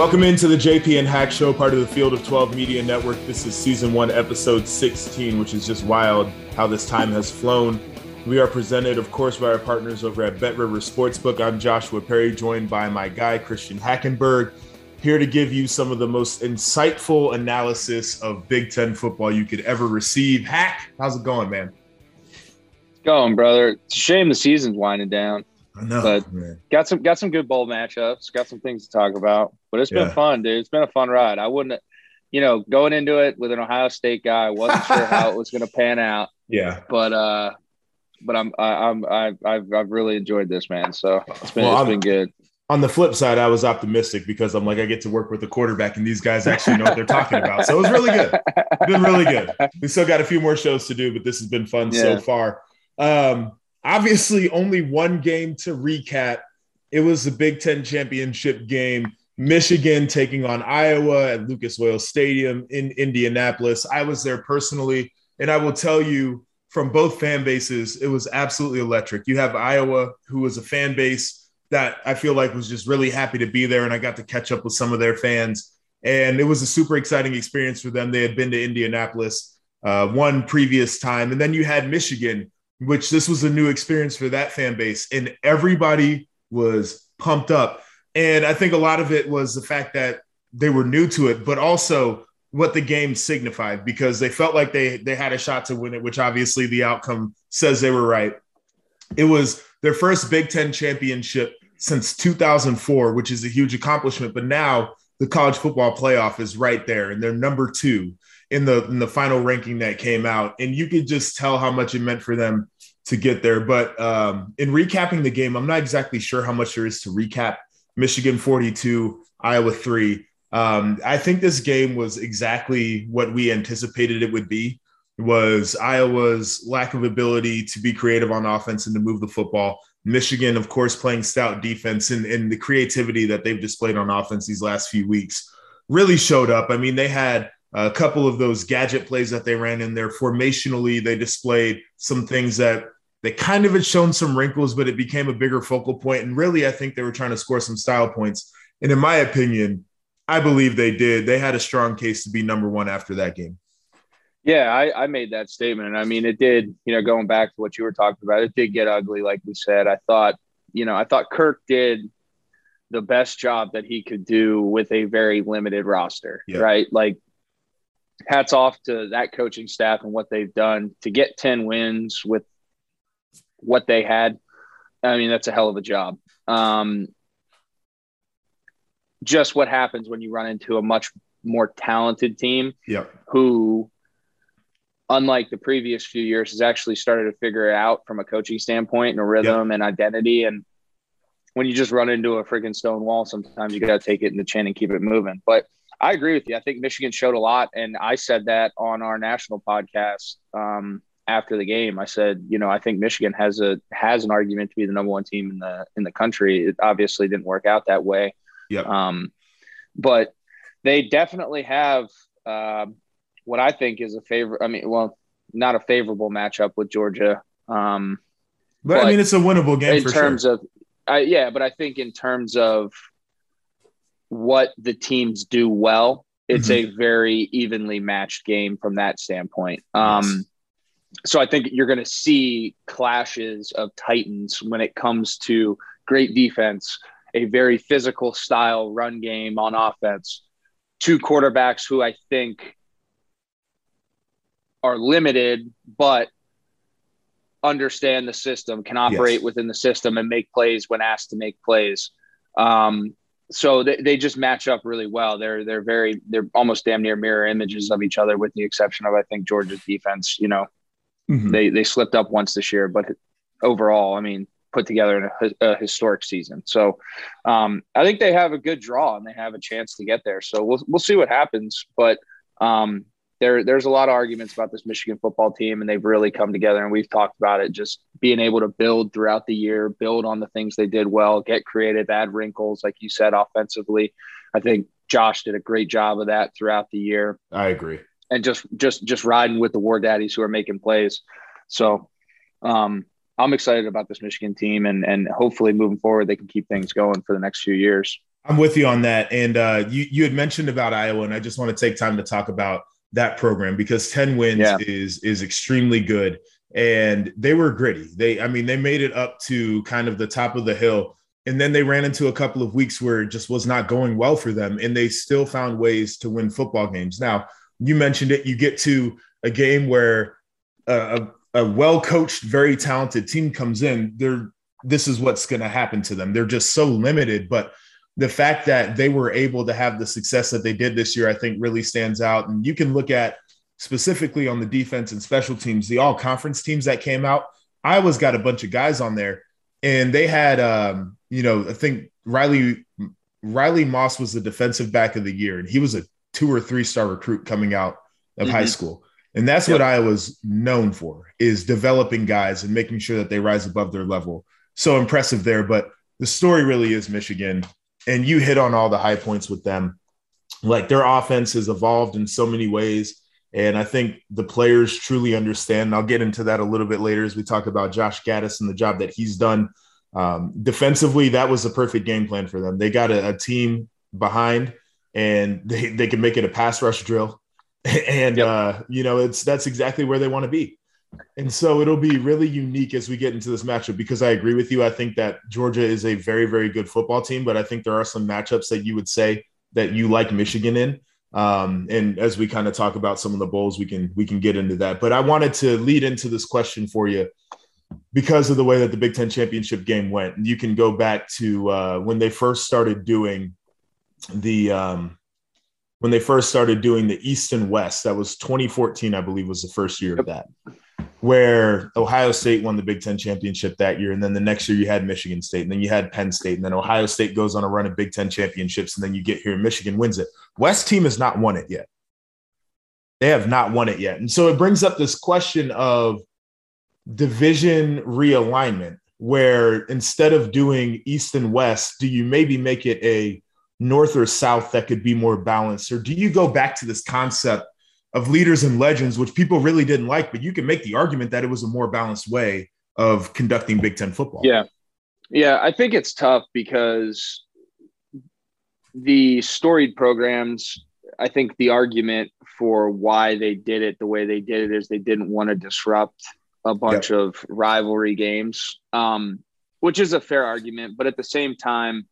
Welcome into the JP and Hack Show, part of the Field of 12 Media Network. This is season one, episode 16, which is just wild how this time has flown. We are presented, of course, by our partners over at Bet River Sportsbook. I'm Joshua Perry, joined by my guy, Christian Hackenberg, here to give you some of the most insightful analysis of Big Ten football you could ever receive. Hack, how's it going, man? It's going, brother. It's a shame the season's winding down. I know, but man. got some got some good bowl matchups. Got some things to talk about. But it's been Yeah. fun, dude. It's been a fun ride. I wouldn't, you know, going into it with an Ohio State guy, I wasn't sure how it was going to pan out. Yeah. But uh, but I'm I, I'm I, I've I've really enjoyed this, man. So it's been Well, it's I'm- been good. On the flip side, I was optimistic because I'm like, I get to work with the quarterback, and these guys actually know what they're talking about. So it was really good. it been really good. We still got a few more shows to do, but this has been fun so far. Um, obviously, only one game to recap. It was the Big Ten championship game. Michigan taking on Iowa at Lucas Oil Stadium in Indianapolis. I was there personally, and I will tell you from both fan bases, it was absolutely electric. You have Iowa, who was a fan base that I feel like was just really happy to be there, and I got to catch up with some of their fans and it was a super exciting experience for them. They had been to Indianapolis uh, one previous time, and then you had Michigan, which this was a new experience for that fan base, and everybody was pumped up. And I think a lot of it was the fact that they were new to it, but also what the game signified because they felt like they they had a shot to win it, which obviously the outcome says they were right. It was their first Big Ten championship since 2004, which is a huge accomplishment. But now the college football playoff is right there, and they're number two in the in the final ranking that came out, and you could just tell how much it meant for them to get there. But um, in recapping the game, I'm not exactly sure how much there is to recap. Michigan 42, Iowa three. Um, I think this game was exactly what we anticipated it would be. Was Iowa's lack of ability to be creative on offense and to move the football. Michigan, of course, playing stout defense and, and the creativity that they've displayed on offense these last few weeks really showed up. I mean, they had a couple of those gadget plays that they ran in there. Formationally, they displayed some things that they kind of had shown some wrinkles, but it became a bigger focal point. And really, I think they were trying to score some style points. And in my opinion, I believe they did. They had a strong case to be number one after that game. Yeah, I, I made that statement. And I mean, it did, you know, going back to what you were talking about, it did get ugly, like we said. I thought, you know, I thought Kirk did the best job that he could do with a very limited roster, Yeah. right? Like, hats off to that coaching staff and what they've done to get 10 wins with what they had. I mean, that's a hell of a job. Um, just what happens when you run into a much more talented team Yep. who, unlike the previous few years, has actually started to figure it out from a coaching standpoint and a rhythm and identity. And when you just run into a freaking stone wall, sometimes you got to take it in the chin and keep it moving. But I agree with you. I think Michigan showed a lot, and I said that on our national podcast um, after the game. I said, you know, I think Michigan has a has an argument to be the number one team in the in the country. It obviously didn't work out that way. Yep. Um, but they definitely have um, what I think is a favor. I mean, well, not a favorable matchup with Georgia. Um, But, I mean, it's a winnable game in for terms sure. of, I, yeah, but I think in terms of what the teams do well, it's Mm-hmm. a very evenly matched game from that standpoint. Um. So I think you're going to see clashes of titans when it comes to great defense, a very physical style run game on offense, two quarterbacks who I think are limited, but understand the system, can operate Yes. within the system and make plays when asked to make plays. Um, so they, they just match up really well. They're they're very they're almost damn near mirror images of each other, with the exception of I think Georgia's defense. You know, Mhm. they they slipped up once this year, but overall, I mean, put together a, a historic season. So um, I think they have a good draw and they have a chance to get there. So we'll we'll see what happens, but um, there there's a lot of arguments about this Michigan football team, and they've really come together. And we've talked about it, just being able to build throughout the year, build on the things they did well, get creative, add wrinkles, like you said, offensively. I think Josh did a great job of that throughout the year I agree. And just just just riding with the war daddies who are making plays. So um, I'm excited about this Michigan team, and and hopefully moving forward they can keep things going for the next few years. I'm with you on that. And uh, you you had mentioned about Iowa, and I just want to take time to talk about that program because 10 wins yeah. is is extremely good. And they were gritty. They, I mean, they made it up to kind of the top of the hill. And then they ran into a couple of weeks where it just was not going well for them. And they still found ways to win football games. Now, you mentioned it. You get to a game where a, a, well coached, very talented team comes in. They're this is what's going to happen to them. They're just so limited. But the fact that they were able to have the success that they did this year, I think really stands out. And you can look at specifically on the defense and special teams, the all conference teams that came out. Iowa's got a bunch of guys on there, and they had, um, you know, I think Riley Riley Moss was the defensive back of the year, and he was a two or three star recruit coming out of mm-hmm. high school. And that's yep. what Iowa's known for is developing guys and making sure that they rise above their level. So impressive there. But the story really is Michigan. And you hit on all the high points with them. Like their offense has evolved in so many ways. And I think the players truly understand. And I'll get into that a little bit later as we talk about Josh Gattis and the job that he's done. Um, defensively, that was the perfect game plan for them. They got a, a team behind and they, they can make it a pass rush drill. and yep. uh, you know, it's that's exactly where they want to be. And so it'll be really unique as we get into this matchup because I agree with you. I think that Georgia is a very, very good football team, but I think there are some matchups that you would say that you like Michigan in. Um, and as we kind of talk about some of the bowls, we can we can get into that. But I wanted to lead into this question for you because of the way that the Big Ten championship game went. And you can go back to uh, when they first started doing the um, when they first started doing the East and West. That was 2014, I believe, was the first year of that, where Ohio State won the Big Ten championship that year. And then the next year you had Michigan State, and then you had Penn State, and then Ohio State goes on a run of Big Ten championships, and then you get here and Michigan wins it. West team has not won it yet. They have not won it yet. And so it brings up this question of division realignment, where instead of doing East and West, do you maybe make it a north or south that could be more balanced? Or do you go back to this concept of leaders and legends, which people really didn't like, but you can make the argument that it was a more balanced way of conducting Big Ten football? Yeah. Yeah. I think it's tough because the storied programs, I think the argument for why they did it the way they did it is they didn't want to disrupt a bunch yep. of rivalry games, um, which is a fair argument. But at the same time,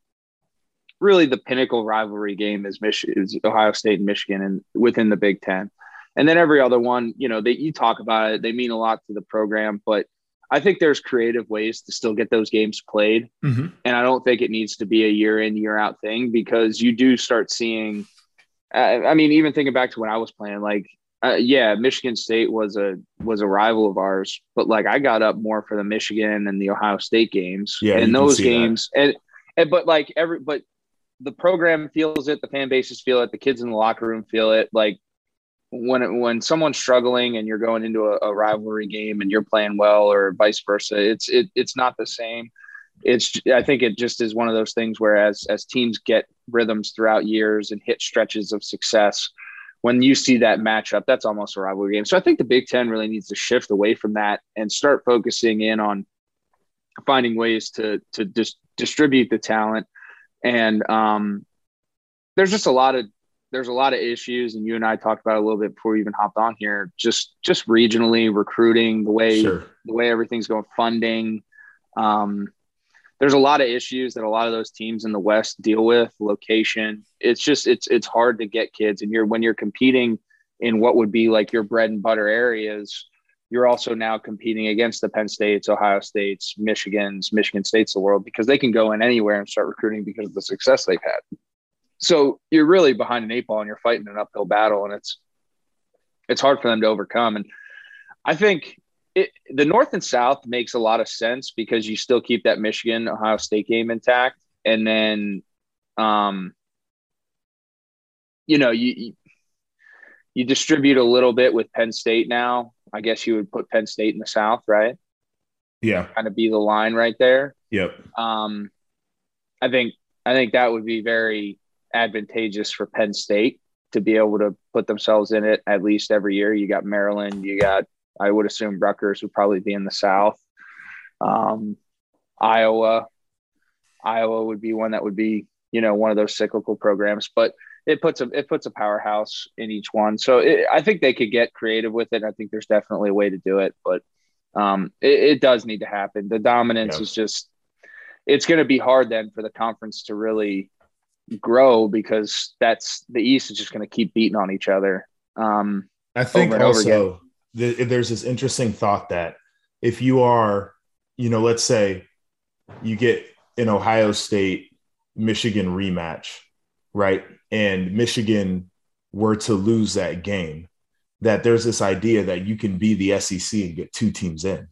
really the pinnacle rivalry game is Michigan, is Ohio State and Michigan, and within the Big Ten. And then every other one, you know, that you talk about it, they mean a lot to the program, but I think there's creative ways to still get those games played. Mm-hmm. And I don't think it needs to be a year in, year out thing because you do start seeing. I mean, even thinking back to when I was playing, like, uh, yeah, Michigan State was a was a rival of ours, but like I got up more for the Michigan and the Ohio State games. Yeah, and those games, and, and but like every but the program feels it, the fan bases feel it, the kids in the locker room feel it. Like when when someone's struggling and you're going into a, a, rivalry game and you're playing well, or vice versa, it's it, it's not the same. It's I think it just is one of those things where as as teams get rhythms throughout years and hit stretches of success, when you see that matchup, that's almost a rivalry game. So I think the Big Ten really needs to shift away from that and start focusing in on finding ways to to just distribute the talent and um, there's just a lot of there's a lot of issues, and you and I talked about a little bit before we even hopped on here. Just just regionally recruiting, the way sure. the way everything's going, funding. Um, there's a lot of issues that a lot of those teams in the West deal with. Location. It's just it's it's hard to get kids, and you're when you're competing in what would be like your bread and butter areas you're also now competing against the Penn States, Ohio States, Michigan's, Michigan States the world because they can go in anywhere and start recruiting because of the success they've had. So you're really behind an eight ball and you're fighting an uphill battle, and it's it's hard for them to overcome. And I think it, the North and South makes a lot of sense because you still keep that Michigan Ohio State game intact, and then, um, you know, you you distribute a little bit with Penn State now I guess you would put Penn State in the South, right? Yeah. Kind of be the line right there. Yep. Um, I think I think that would be very advantageous for Penn State to be able to put themselves in it at least every year. You got Maryland, you got I would assume Rutgers would probably be in the South. Um, Iowa, Iowa would be one that would be you know, one of those cyclical programs, but it puts a it puts a powerhouse in each one. So it, I think they could get creative with it. I think there's definitely a way to do it, but um, it, it does need to happen. The dominance yeah. is just it's going to be hard then for the conference to really grow because that's the East is just going to keep beating on each other. Um, I think also the, there's this interesting thought that if you are, you know, let's say you get an Ohio State Michigan rematch, right? And Michigan were to lose that game, that there's this idea that you can be the SEC and get two teams in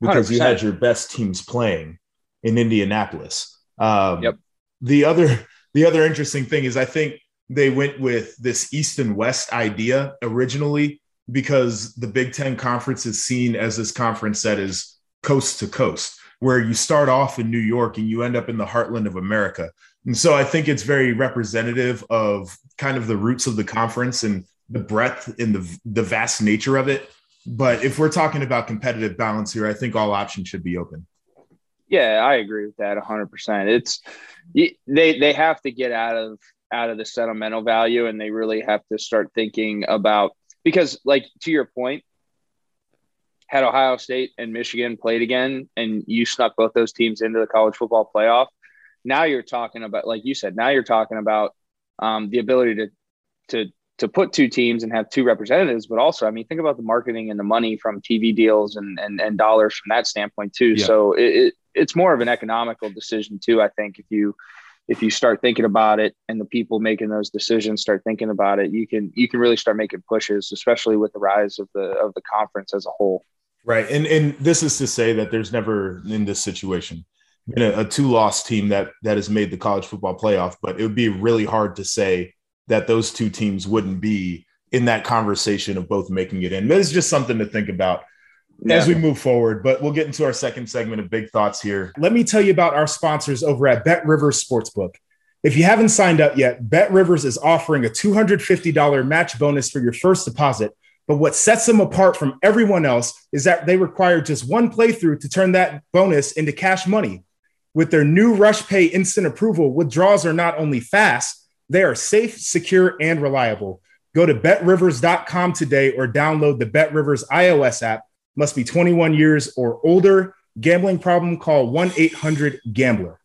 because 100%. you had your best teams playing in Indianapolis. Um, yep. The other the other interesting thing is I think they went with this East and West idea originally because the Big Ten conference is seen as this conference that is coast to coast, where you start off in New York and you end up in the heartland of America. And so I think it's very representative of kind of the roots of the conference and the breadth and the, the vast nature of it. But if we're talking about competitive balance here, I think all options should be open. Yeah, I agree with that 100%. It's they they have to get out of out of the sentimental value and they really have to start thinking about because like to your point had Ohio State and Michigan played again and you snuck both those teams into the college football playoff, now you're talking about like you said, now you're talking about um, the ability to to to put two teams and have two representatives, but also, I mean, think about the marketing and the money from TV deals and and, and dollars from that standpoint too. Yeah. So it, it, it's more of an economical decision too. I think if you if you start thinking about it and the people making those decisions start thinking about it, you can you can really start making pushes, especially with the rise of the of the conference as a whole. Right, and and this is to say that there's never in this situation been a, a two loss team that that has made the college football playoff, but it would be really hard to say that those two teams wouldn't be in that conversation of both making it in. But it's just something to think about yeah. as we move forward. But we'll get into our second segment of big thoughts here. Let me tell you about our sponsors over at Bet Rivers Sportsbook. If you haven't signed up yet, Bet Rivers is offering a $250 match bonus for your first deposit. But what sets them apart from everyone else is that they require just one playthrough to turn that bonus into cash money. With their new Rush Pay instant approval, withdrawals are not only fast, they are safe, secure, and reliable. Go to betrivers.com today or download the BetRivers iOS app must be 21 years or older. Gambling problem, call 1 800 Gambler.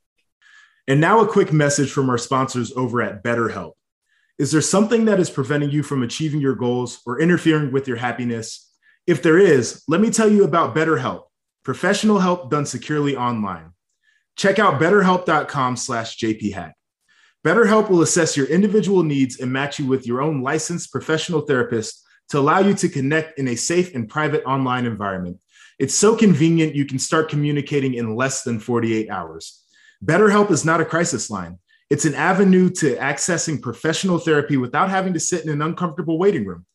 And now, a quick message from our sponsors over at BetterHelp. Is there something that is preventing you from achieving your goals or interfering with your happiness? If there is, let me tell you about BetterHelp, professional help done securely online. Check out betterhelp.com slash jphack. BetterHelp will assess your individual needs and match you with your own licensed professional therapist to allow you to connect in a safe and private online environment. It's so convenient you can start communicating in less than 48 hours. BetterHelp is not a crisis line. It's an avenue to accessing professional therapy without having to sit in an uncomfortable waiting room.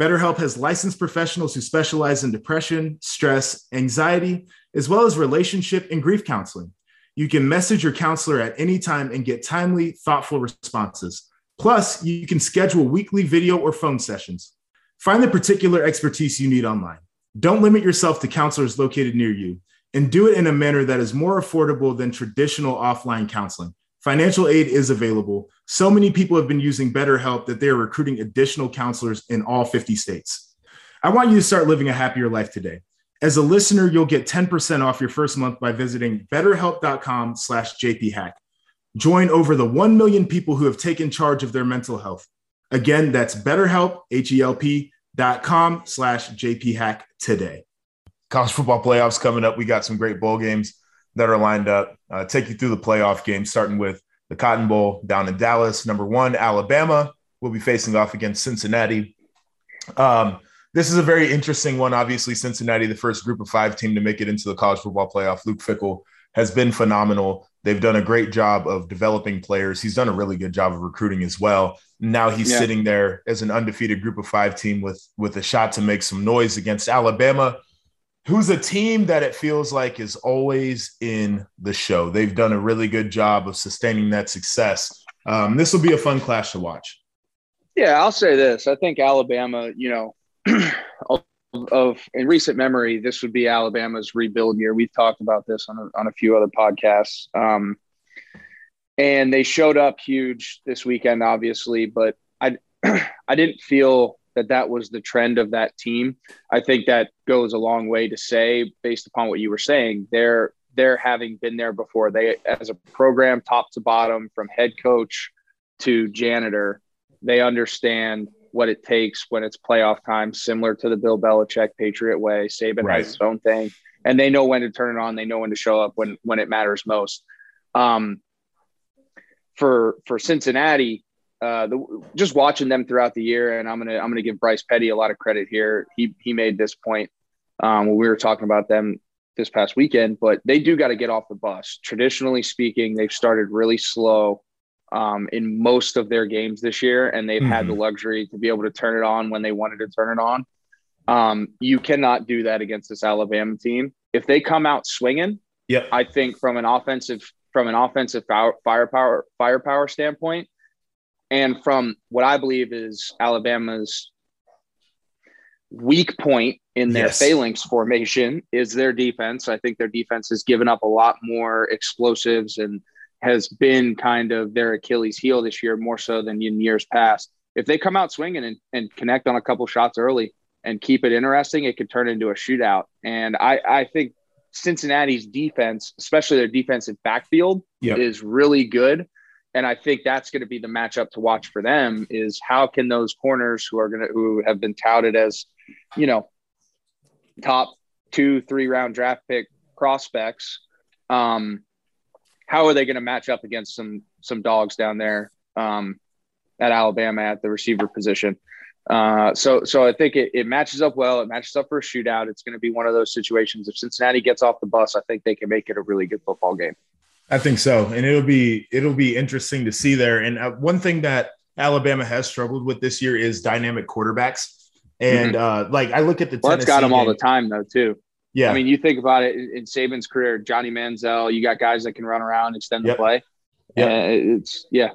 BetterHelp has licensed professionals who specialize in depression, stress, anxiety, as well as relationship and grief counseling. You can message your counselor at any time and get timely, thoughtful responses. Plus, you can schedule weekly video or phone sessions. Find the particular expertise you need online. Don't limit yourself to counselors located near you and do it in a manner that is more affordable than traditional offline counseling. Financial aid is available. So many people have been using BetterHelp that they are recruiting additional counselors in all 50 states. I want you to start living a happier life today. As a listener, you'll get 10% off your first month by visiting betterhelp.com slash jphack. Join over the 1 million people who have taken charge of their mental health. Again, that's betterhelp, H-E-L-P dot com slash JP Hack today. College football playoffs coming up. We got some great bowl games that are lined up. Uh, take you through the playoff games, starting with the Cotton Bowl down in Dallas. Number one, Alabama will be facing off against Cincinnati. Um, this is a very interesting one. Obviously, Cincinnati, the first group of five team to make it into the college football playoff. Luke Fickell has been phenomenal. They've done a great job of developing players. He's done a really good job of recruiting as well. Now he's yeah. sitting there as an undefeated group of five team with with a shot to make some noise against Alabama, who's a team that it feels like is always in the show. They've done a really good job of sustaining that success. Um, this will be a fun clash to watch. Yeah, I'll say this. I think Alabama, you know, of, of, in recent memory, this would be Alabama's rebuild year. We've talked about this on a, on a few other podcasts. Um, and they showed up huge this weekend, obviously. But I I didn't feel that that was the trend of that team. I think that goes a long way to say, based upon what you were saying, they're they're having been there before. They, as a program, top to bottom, from head coach to janitor, they understand what it takes when it's playoff time, similar to the Bill Belichick Patriot way. Saban right. has his own thing, and they know when to turn it on. They know when to show up when when it matters most. Um, for for Cincinnati, uh, the, just watching them throughout the year, and I'm gonna I'm gonna give Bryce Petty a lot of credit here. He he made this point um, when we were talking about them this past weekend, but they do got to get off the bus. Traditionally speaking, they've started really slow um, in most of their games this year, and they've mm-hmm. had the mm-hmm. luxury to be able to turn it on when they wanted to turn it on. Um, you cannot do that against this Alabama team. If they come out swinging, yeah, I think from an offensive from an offensive firepower firepower standpoint, and from what I believe is Alabama's weak point in their yes. phalanx formation is their defense. I think their defense has given up a lot more explosives and has been kind of their Achilles heel this year, more so than in years past. If they come out swinging and, and connect on a couple shots early and keep it interesting, it could turn into a shootout. And I, I think Cincinnati's defense, especially their defensive backfield, yep. is really good. And I think that's going to be the matchup to watch for them is how can those corners who are going to, who have been touted as, you know, top two, three round draft pick prospects, um, how are they going to match up against some some dogs down there um, at Alabama at the receiver position? Uh, so so I think it, it matches up well. It matches up for a shootout. It's going to be one of those situations. If Cincinnati gets off the bus, I think they can make it a really good football game. I think so, and it'll be it'll be interesting to see there. And uh, one thing that Alabama has struggled with this year is dynamic quarterbacks. And mm-hmm. uh, like I look at the well, Tennessee got them all the time though too. Yeah, I mean, you think about it in Saban's career, Johnny Manziel. You got guys that can run around, extend yep. the play. Yeah, it's yeah.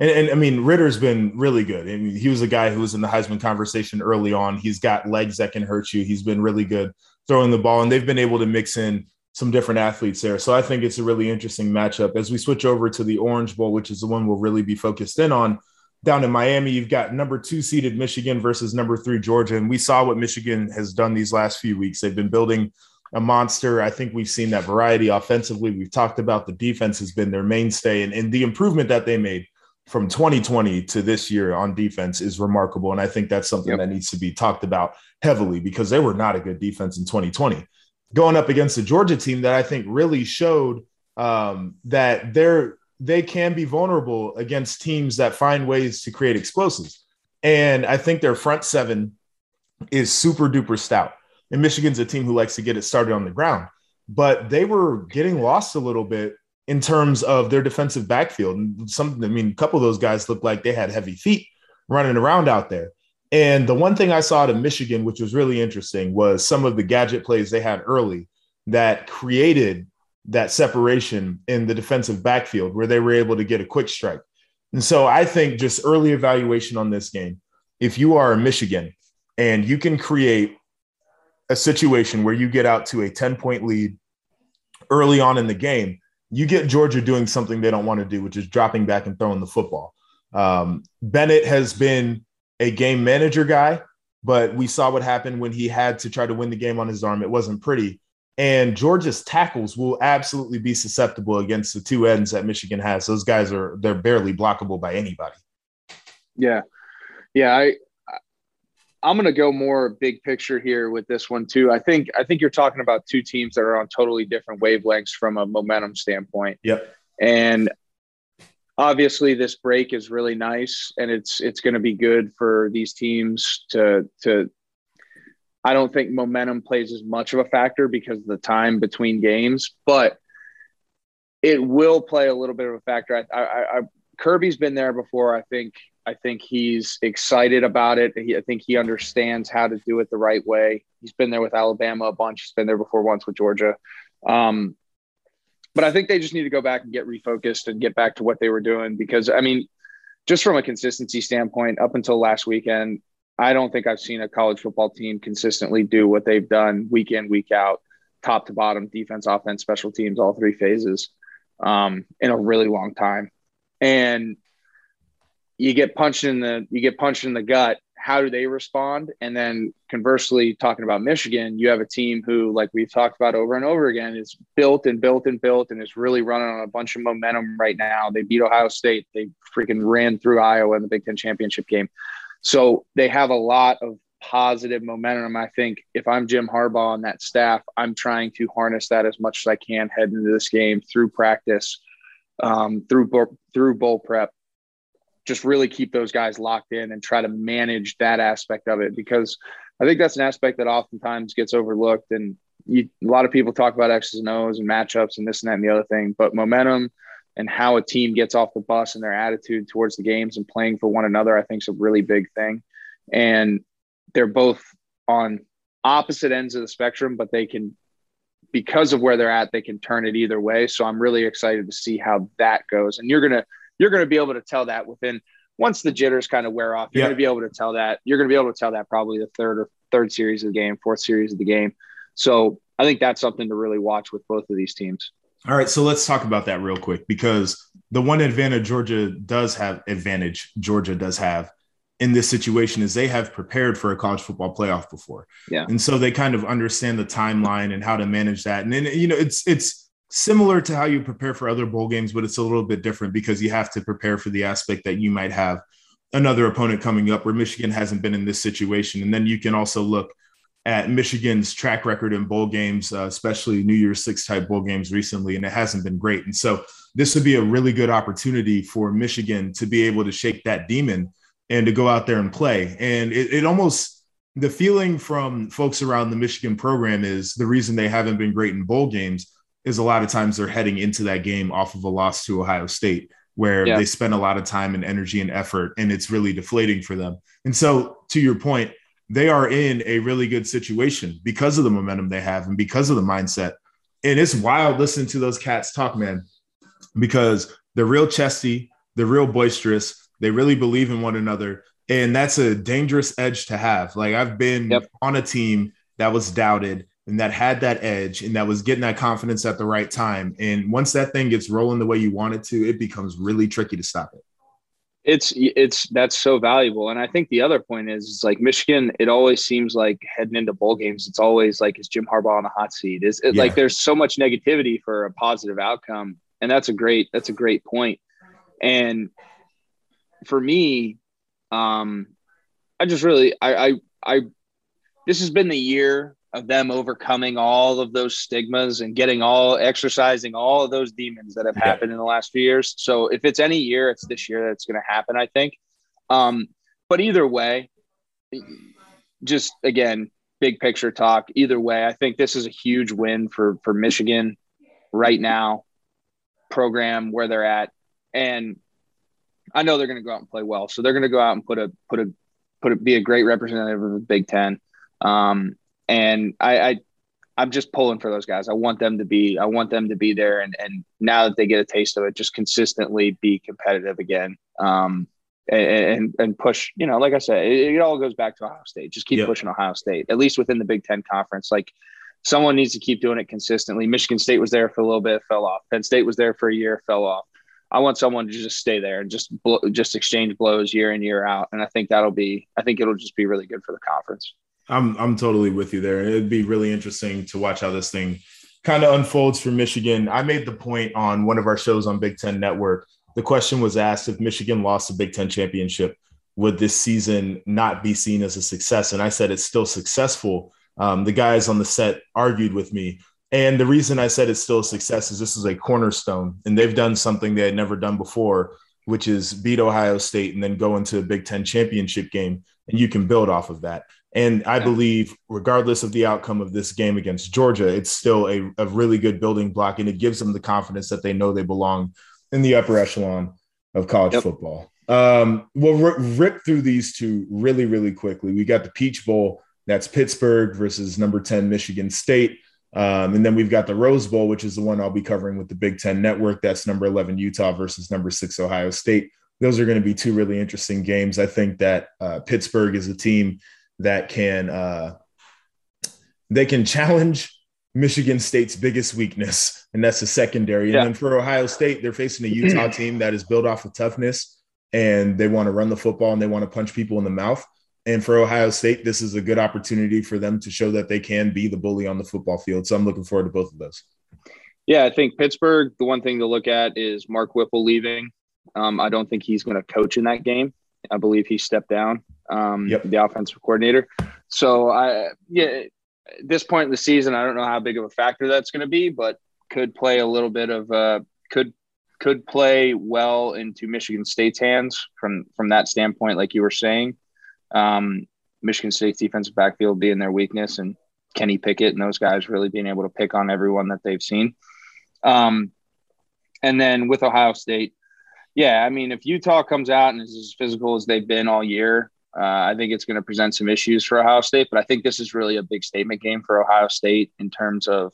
And, and, I mean, Ridder's been really good. I mean, he was a guy who was in the Heisman conversation early on. He's got legs that can hurt you. He's been really good throwing the ball, and they've been able to mix in some different athletes there. So I think it's a really interesting matchup. As we switch over to the Orange Bowl, which is the one we'll really be focused in on, down in Miami, you've got number two seeded Michigan versus number three Georgia. And we saw what Michigan has done these last few weeks. They've been building a monster. I think we've seen that variety offensively. We've talked about the defense has been their mainstay and, and the improvement that they made from 2020 to this year on defense is remarkable. And I think that's something yep. that needs to be talked about heavily because they were not a good defense in 2020. Going up against the Georgia team that I think really showed um, that they're they can be vulnerable against teams that find ways to create explosives. And I think their front seven is super duper stout. And Michigan's a team who likes to get it started on the ground, but they were getting lost a little bit in terms of their defensive backfield. And some, I mean, a couple of those guys looked like they had heavy feet running around out there. And the one thing I saw to Michigan, which was really interesting, was some of the gadget plays they had early that created that separation in the defensive backfield where they were able to get a quick strike. And so I think just early evaluation on this game, if you are a Michigan and you can create a situation where you get out to a 10 point lead early on in the game, you get Georgia doing something they don't want to do, which is dropping back and throwing the football. Um, Bennett has been a game manager guy, but we saw what happened when he had to try to win the game on his arm. It wasn't pretty. And Georgia's tackles will absolutely be susceptible against the two ends that Michigan has. Those guys are they're barely blockable by anybody. Yeah. Yeah, I I'm going to go more big picture here with this one too. I think I think you're talking about two teams that are on totally different wavelengths from a momentum standpoint. Yep. And obviously this break is really nice and it's it's going to be good for these teams to to I don't think momentum plays as much of a factor because of the time between games, but it will play a little bit of a factor. I, I, I, Kirby's been there before. I think I think he's excited about it. He, I think he understands how to do it the right way. He's been there with Alabama a bunch. He's been there before once with Georgia. Um, but I think they just need to go back and get refocused and get back to what they were doing because I mean, just from a consistency standpoint, up until last weekend, I don't think I've seen a college football team consistently do what they've done week in, week out, top to bottom, defense, offense, special teams, all three phases um, in a really long time. and you get punched in the you get punched in the gut. How do they respond? And then conversely talking about michigan you have a team who like we've talked about over and over again is built and built and built and is really running on a bunch of momentum right now. They beat ohio state. They freaking ran through iowa in the big ten championship game so they have a lot of positive momentum i think if i'm jim harbaugh on that staff i'm trying to harness that as much as i can heading into this game through practice um, through through bowl prep just really keep those guys locked in and try to manage that aspect of it because I think that's an aspect that oftentimes gets overlooked. And you, a lot of people talk about X's and O's and matchups and this and that and the other thing, but momentum and how a team gets off the bus and their attitude towards the games and playing for one another, I think is a really big thing. And they're both on opposite ends of the spectrum, but they can, because of where they're at, they can turn it either way. So I'm really excited to see how that goes. And you're going to, you're going to be able to tell that within once the jitters kind of wear off. You're yeah. going to be able to tell that. You're going to be able to tell that probably the third or third series of the game, fourth series of the game. So I think that's something to really watch with both of these teams. All right, so let's talk about that real quick because the one advantage Georgia does have advantage Georgia does have in this situation is they have prepared for a college football playoff before. Yeah. And so they kind of understand the timeline and how to manage that. And then you know, it's it's similar to how you prepare for other bowl games, but it's a little bit different because you have to prepare for the aspect that you might have another opponent coming up where Michigan hasn't been in this situation. And then you can also look at Michigan's track record in bowl games, uh, especially New Year's Six type bowl games recently, and it hasn't been great. And so this would be a really good opportunity for Michigan to be able to shake that demon and to go out there and play. And it, it almost, the feeling from folks around the Michigan program is the reason they haven't been great in bowl games is a lot of times they're heading into that game off of a loss to Ohio State, where yeah. they spend a lot of time and energy and effort, and it's really deflating for them. And so, to your point, they are in a really good situation because of the momentum they have and because of the mindset. And it's wild listening to those cats talk, man, because they're real chesty, they're real boisterous, they really believe in one another. And that's a dangerous edge to have. Like, I've been yep. on a team that was doubted and that had that edge and that was getting that confidence at the right time. And once that thing gets rolling the way you want it to, it becomes really tricky to stop it. It's it's that's so valuable. And I think the other point is it's like Michigan, it always seems like heading into bowl games, it's always like is Jim Harbaugh on the hot seat? Is it yeah. like there's so much negativity for a positive outcome. And that's a great that's a great point. And for me, um, I just really I I I this has been the year of them overcoming all of those stigmas and getting all exercising all of those demons that have yeah. happened in the last few years. So if it's any year, it's this year that's going to happen, I think. Um, but either way, just again, big picture talk. Either way, I think this is a huge win for for Michigan right now. Program where they're at, and I know they're going to go out and play well. So they're going to go out and put a put a put a, be a great representative of the Big Ten. Um, and I, I I'm just pulling for those guys. I want them to be I want them to be there and and now that they get a taste of it, just consistently be competitive again. Um and and push, you know, like I said, it, it all goes back to Ohio State. Just keep yep. pushing Ohio State, at least within the Big Ten conference. Like someone needs to keep doing it consistently. Michigan State was there for a little bit, fell off. Penn State was there for a year, fell off. I want someone to just stay there and just blow, just exchange blows year in year out, and I think that'll be I think it'll just be really good for the conference. I'm I'm totally with you there. It'd be really interesting to watch how this thing kind of unfolds for Michigan. I made the point on one of our shows on Big Ten Network. The question was asked if Michigan lost the Big Ten championship, would this season not be seen as a success? And I said it's still successful. Um, the guys on the set argued with me. And the reason I said it's still a success is this is a cornerstone, and they've done something they had never done before, which is beat Ohio State and then go into a Big Ten championship game, and you can build off of that. And I believe, regardless of the outcome of this game against Georgia, it's still a, a really good building block, and it gives them the confidence that they know they belong in the upper echelon of college yep. football. Um, we'll r- rip through these two really, really quickly. We got the Peach Bowl, that's Pittsburgh versus number 10 Michigan State. Um, and then we've got the Rose Bowl, which is the one I'll be covering with the Big Ten Network. That's number 11 Utah versus number six Ohio State. Those are going to be two really interesting games. I think that uh, Pittsburgh is a team that can uh, they can challenge Michigan State's biggest weakness, and that's the secondary. And then for Ohio State, they're facing a Utah team that is built off of toughness and they want to run the football and they want to punch people in the mouth. And for Ohio State, this is a good opportunity for them to show that they can be the bully on the football field. So I'm looking forward to both of those. Yeah, I think Pittsburgh, the one thing to look at is Mark Whipple leaving. Um, I don't think he's going to coach in that game. I believe he stepped down, um, yep. the offensive coordinator. So I, yeah, at this point in the season, I don't know how big of a factor that's going to be, but could play a little bit of uh, could could play well into Michigan State's hands from from that standpoint, like you were saying. Um, Michigan State's defensive backfield being their weakness, and Kenny Pickett and those guys really being able to pick on everyone that they've seen. Um, and then with Ohio State, yeah, I mean, if Utah comes out and is as physical as they've been all year, uh, I think it's going to present some issues for Ohio State. But I think this is really a big statement game for Ohio State in terms of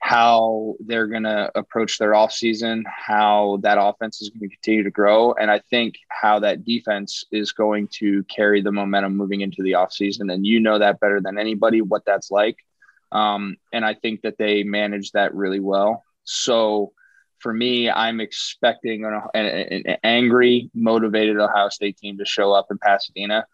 how they're going to approach their offseason, how that offense is going to continue to grow, and I think how that defense is going to carry the momentum moving into the offseason. And you know that better than anybody what that's like. Um, and I think that they manage that really well. So for me, I'm expecting an, an, an angry, motivated Ohio State team to show up in Pasadena,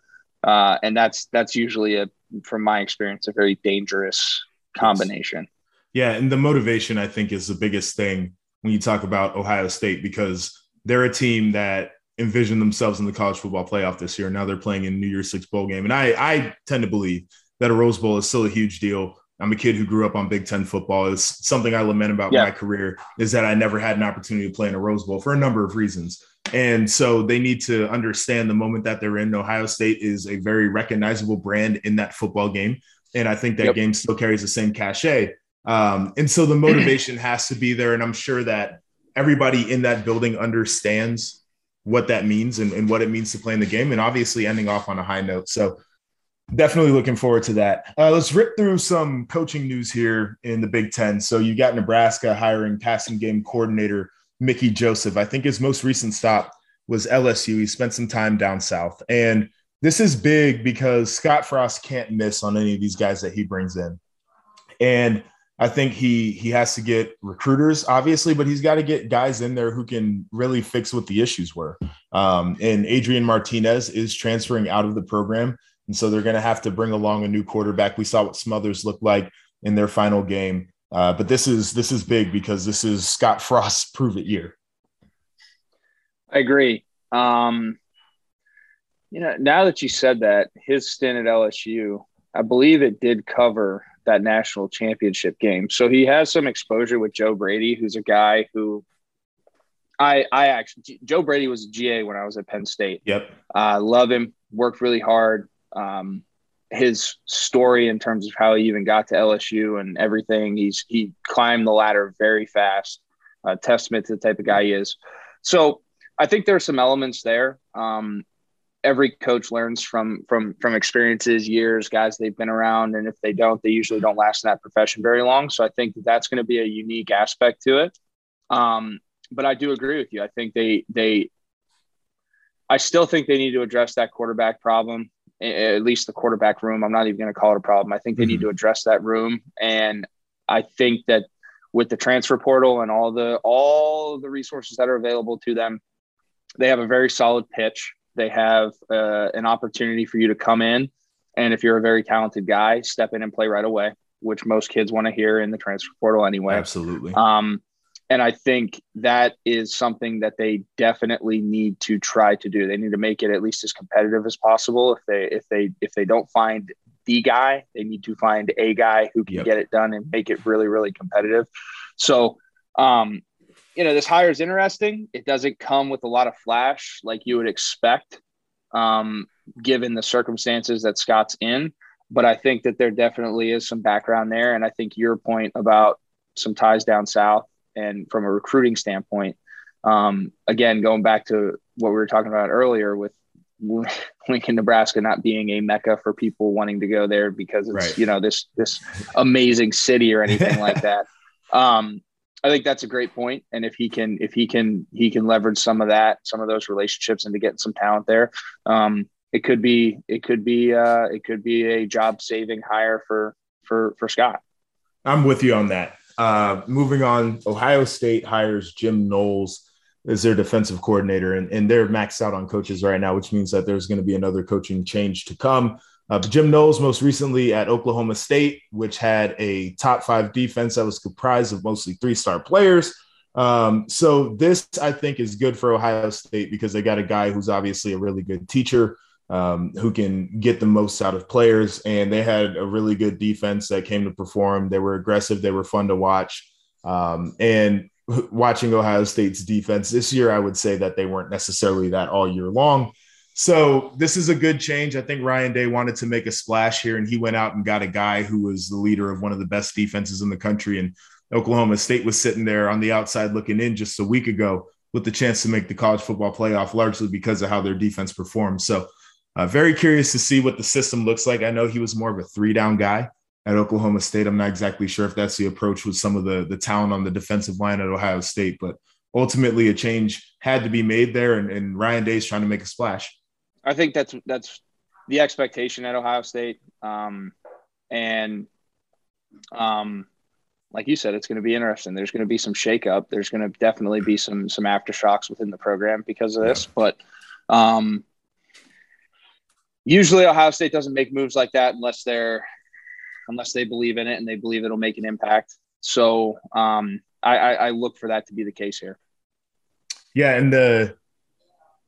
uh, and that's that's usually a, from my experience, a very dangerous combination. Yeah, and the motivation I think is the biggest thing when you talk about Ohio State because they're a team that envisioned themselves in the college football playoff this year. Now they're playing in New Year's Six bowl game, and I I tend to believe that a Rose Bowl is still a huge deal. I'm a kid who grew up on Big Ten football. It's something I lament about yeah. my career is that I never had an opportunity to play in a Rose Bowl for a number of reasons. And so they need to understand the moment that they're in. Ohio State is a very recognizable brand in that football game. And I think that yep. game still carries the same cachet. Um, and so the motivation has to be there. And I'm sure that everybody in that building understands what that means and, and what it means to play in the game. And obviously ending off on a high note. So definitely looking forward to that. Uh, let's rip through some coaching news here in the Big Ten. So you got Nebraska hiring passing game coordinator Mickey Joseph. I think his most recent stop was LSU. He spent some time down south. And this is big because Scott Frost can't miss on any of these guys that he brings in. And I think he he has to get recruiters, obviously, but he's got to get guys in there who can really fix what the issues were. Um, and Adrian Martinez is transferring out of the program. And so they're going to have to bring along a new quarterback. We saw what Smothers looked like in their final game. Uh, but this is this is big because this is Scott Frost's prove it year. I agree. Um, you know, now that you said that, his stint at LSU, I believe it did cover that national championship game. So he has some exposure with Joe Brady, who's a guy who I I actually Joe Brady was a GA when I was at Penn State. Yep. I uh, love him. Worked really hard um, his story in terms of how he even got to LSU and everything. He's he climbed the ladder very fast. A testament to the type of guy he is. So I think there are some elements there. Um, every coach learns from from from experiences, years, guys they've been around, and if they don't, they usually don't last in that profession very long. So I think that that's going to be a unique aspect to it. Um, but I do agree with you. I think they they I still think they need to address that quarterback problem at least the quarterback room. I'm not even going to call it a problem. I think they mm-hmm. need to address that room, and I think that with the transfer portal and all the all the resources that are available to them, they have a very solid pitch. They have uh, an opportunity for you to come in, and if you're a very talented guy, step in and play right away, which most kids want to hear in the transfer portal anyway. Absolutely. Um, and I think that is something that they definitely need to try to do. They need to make it at least as competitive as possible. If they if they if they don't find the guy, they need to find a guy who can yep. get it done and make it really really competitive. So, um, you know, this hire is interesting. It doesn't come with a lot of flash like you would expect, um, given the circumstances that Scott's in. But I think that there definitely is some background there, and I think your point about some ties down south and from a recruiting standpoint, um, again, going back to what we were talking about earlier with Lincoln, Nebraska not being a mecca for people wanting to go there because it's right. you know this this amazing city or anything like that. Um, I think that's a great point, and if he can if he can he can leverage some of that some of those relationships into getting some talent there, um, it could be it could be uh, it could be a job saving hire for for for Scott. I'm with you on that. Uh, moving on, Ohio State hires Jim Knowles as their defensive coordinator, and, and they're maxed out on coaches right now, which means that there's going to be another coaching change to come. Uh, Jim Knowles, most recently at Oklahoma State, which had a top five defense that was comprised of mostly three star players. Um, so, this I think is good for Ohio State because they got a guy who's obviously a really good teacher um, who can get the most out of players. And they had a really good defense that came to perform. They were aggressive, they were fun to watch. Um, and watching Ohio State's defense this year, I would say that they weren't necessarily that all year long. So this is a good change. I think Ryan Day wanted to make a splash here, and he went out and got a guy who was the leader of one of the best defenses in the country. And Oklahoma State was sitting there on the outside looking in just a week ago with the chance to make the college football playoff, largely because of how their defense performed. So, uh, very curious to see what the system looks like. I know he was more of a three down guy at Oklahoma State. I'm not exactly sure if that's the approach with some of the the talent on the defensive line at Ohio State, but ultimately a change had to be made there, and, and Ryan Day's trying to make a splash. I think that's that's the expectation at Ohio State, um, and um, like you said, it's going to be interesting. There's going to be some shakeup. There's going to definitely be some some aftershocks within the program because of this. But um, usually, Ohio State doesn't make moves like that unless they're unless they believe in it and they believe it'll make an impact. So um, I, I, I look for that to be the case here. Yeah, and the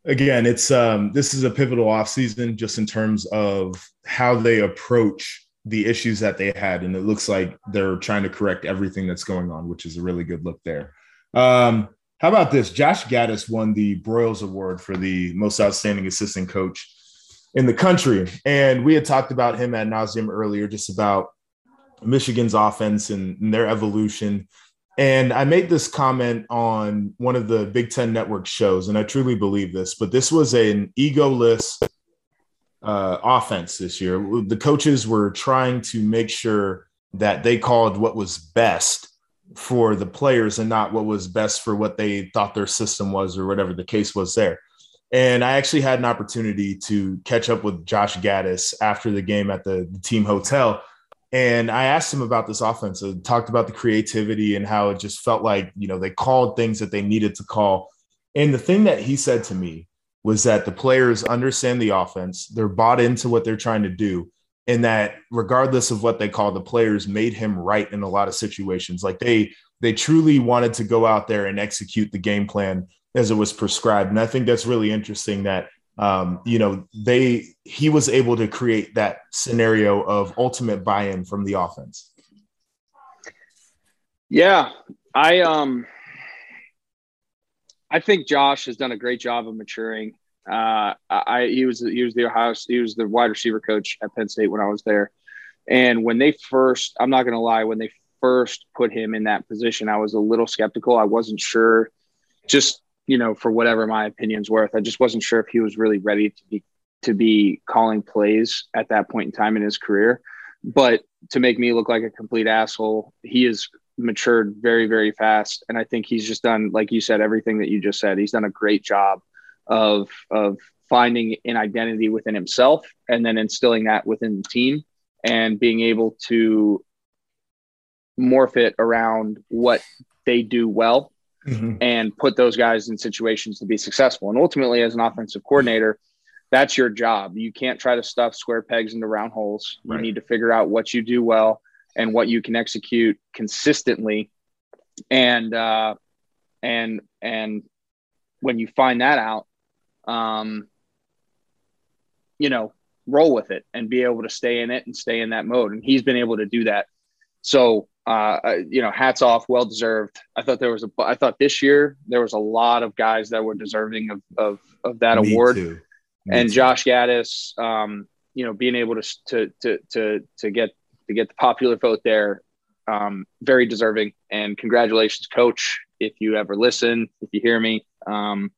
again, it's um, this is a pivotal offseason just in terms of how they approach the issues that they had, and it looks like they're trying to correct everything that's going on, which is a really good look there. Um, how about this? Josh Gattis won the Broyles Award for the most outstanding assistant coach in the country, and we had talked about him at nauseum earlier, just about Michigan's offense and, and their evolution and I made this comment on one of the Big Ten Network shows, and I truly believe this, but this was an egoless uh, offense this year. The coaches were trying to make sure that they called what was best for the players and not what was best for what they thought their system was or whatever the case was there. And I actually had an opportunity to catch up with Josh Gattis after the game at the, the team hotel and I asked him about this offense. I talked about the creativity and how it just felt like, you know, they called things that they needed to call. And the thing that he said to me was that the players understand the offense, they're bought into what they're trying to do. And that regardless of what they call the players made him right in a lot of situations. Like they they truly wanted to go out there and execute the game plan as it was prescribed. And I think that's really interesting that um, you know, they he was able to create that scenario of ultimate buy-in from the offense. Yeah, I um, I think Josh has done a great job of maturing. Uh, I he was he was the Ohio he was the wide receiver coach at Penn State when I was there, and when they first, I'm not going to lie, when they first put him in that position, I was a little skeptical. I wasn't sure, just you know, for whatever my opinion's worth. I just wasn't sure if he was really ready to be to be calling plays at that point in time in his career. But to make me look like a complete asshole, he has matured very, very fast. And I think he's just done, like you said, everything that you just said. He's done a great job of of finding an identity within himself and then instilling that within the team and being able to morph it around what they do well mm-hmm. and put those guys in situations to be successful. And ultimately, as an offensive coordinator, that's your job. You can't try to stuff square pegs into round holes. You need to figure out what you do well and what you can execute consistently. And uh, and and when you find that out, um, you know, roll with it and be able to stay in it and stay in that mode. And he's been able to do that. So uh, you know, hats off, well deserved. I thought there was a, I thought this year there was a lot of guys that were deserving of of, of that Me award, and too. Josh Gattis, um, you know, being able to to to to to get to get the popular vote there, um, very deserving. And congratulations, Coach, if you ever listen, if you hear me, um,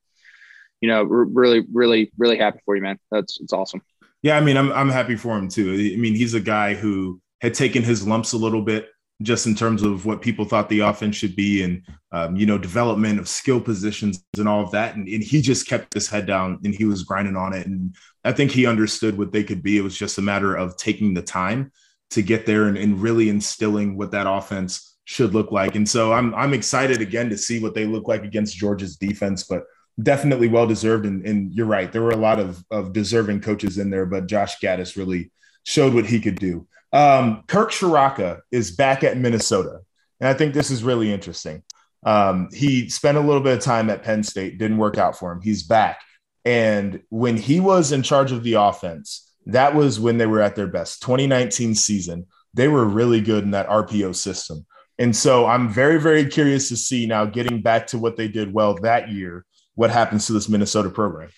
you know, r- really, really, really happy for you, man. That's it's awesome. Yeah, I mean, I'm I'm happy for him too. I mean, he's a guy who had taken his lumps a little bit just in terms of what people thought the offense should be and um, you know development of skill positions and all of that and, and, he just kept his head down and he was grinding on it and i think he understood what they could be it was just a matter of taking the time to get there and, and really instilling what that offense should look like. And so I'm I'm excited again to see what they look like against Georgia's defense, but definitely well deserved. And, and you're right, there were a lot of, of deserving coaches in there, but Josh Gattis really showed what he could do. Um, Kirk Ciarrocca is back at Minnesota, and I think this is really interesting. Um, he spent a little bit of time at Penn State, didn't work out for him. He's back. And when he was in charge of the offense, that was when they were at their best. 2019 season, they were really good in that RPO system. And so I'm very, very curious to see now getting back to what they did well that year, what happens to this Minnesota program.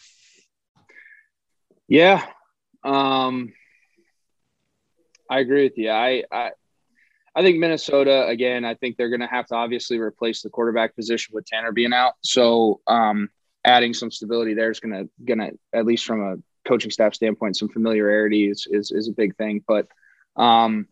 Yeah. Um, I agree with you. I, I, I think Minnesota again. I think they're going to have to obviously replace the quarterback position with Tanner being out. So um, adding some stability there is going to going to at least from a coaching staff standpoint, some familiarity is is, is a big thing. But um,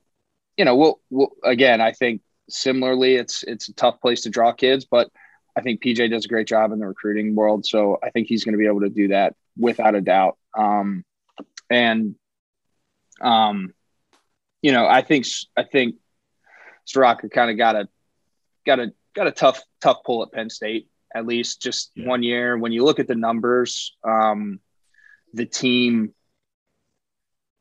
you know, we'll, we'll again. I think similarly, it's it's a tough place to draw kids, but I think PJ does a great job in the recruiting world. So I think he's going to be able to do that without a doubt. Um, and um, you know, I think I think Ciarrocca kind of got a got a got a tough tough pull at Penn State at least just yeah. one year. When you look at the numbers, um, the team,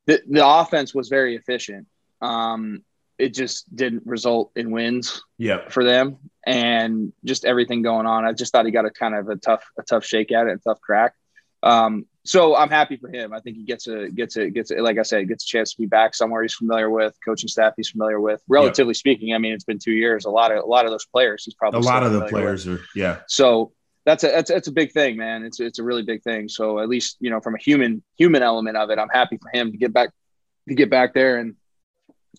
the the offense was very efficient. Um, it just didn't result in wins yeah. for them and just everything going on. I just thought he got a kind of a tough a tough shake at it, a tough crack. Um, so I'm happy for him. I think he gets a gets a gets a, like I said, gets a chance to be back somewhere he's familiar with, coaching staff he's familiar with. Relatively yep. speaking, I mean, it's been two years. A lot of a lot of those players he's probably a lot of the players with. are yeah. So that's a that's that's a big thing, man. It's it's a really big thing. So at least you know from a human human element of it, I'm happy for him to get back to get back there and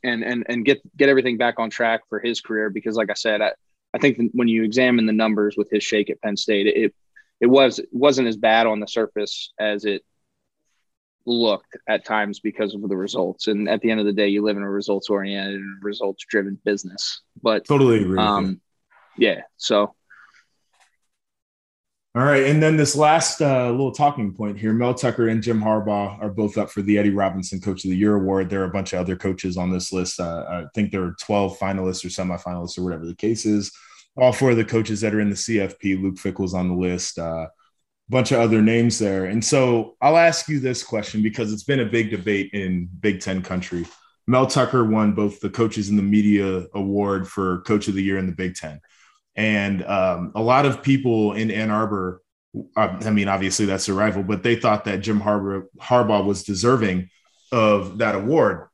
and and and get get everything back on track for his career because like I said, I I think when you examine the numbers with his shake at Penn State, it it was it wasn't as bad on the surface as it looked at times because of the results. And at the end of the day, you live in a results oriented and results driven business. But totally agree. Um, yeah. So. All right, and then this last uh, little talking point here: Mel Tucker and Jim Harbaugh are both up for the Eddie Robinson Coach of the Year award. There are a bunch of other coaches on this list. Uh, I think there are twelve finalists or semifinalists or whatever the case is all four of the coaches that are in the CFP. Luke Fickell's on the list. A uh, bunch of other names there. And so I'll ask you this question because it's been a big debate in Big Ten country. Mel Tucker won both the Coaches in the Media Award for Coach of the Year in the Big Ten. And um, a lot of people in Ann Arbor, uh, I mean, obviously that's a rival, but they thought that Jim Harbaugh was deserving of that award.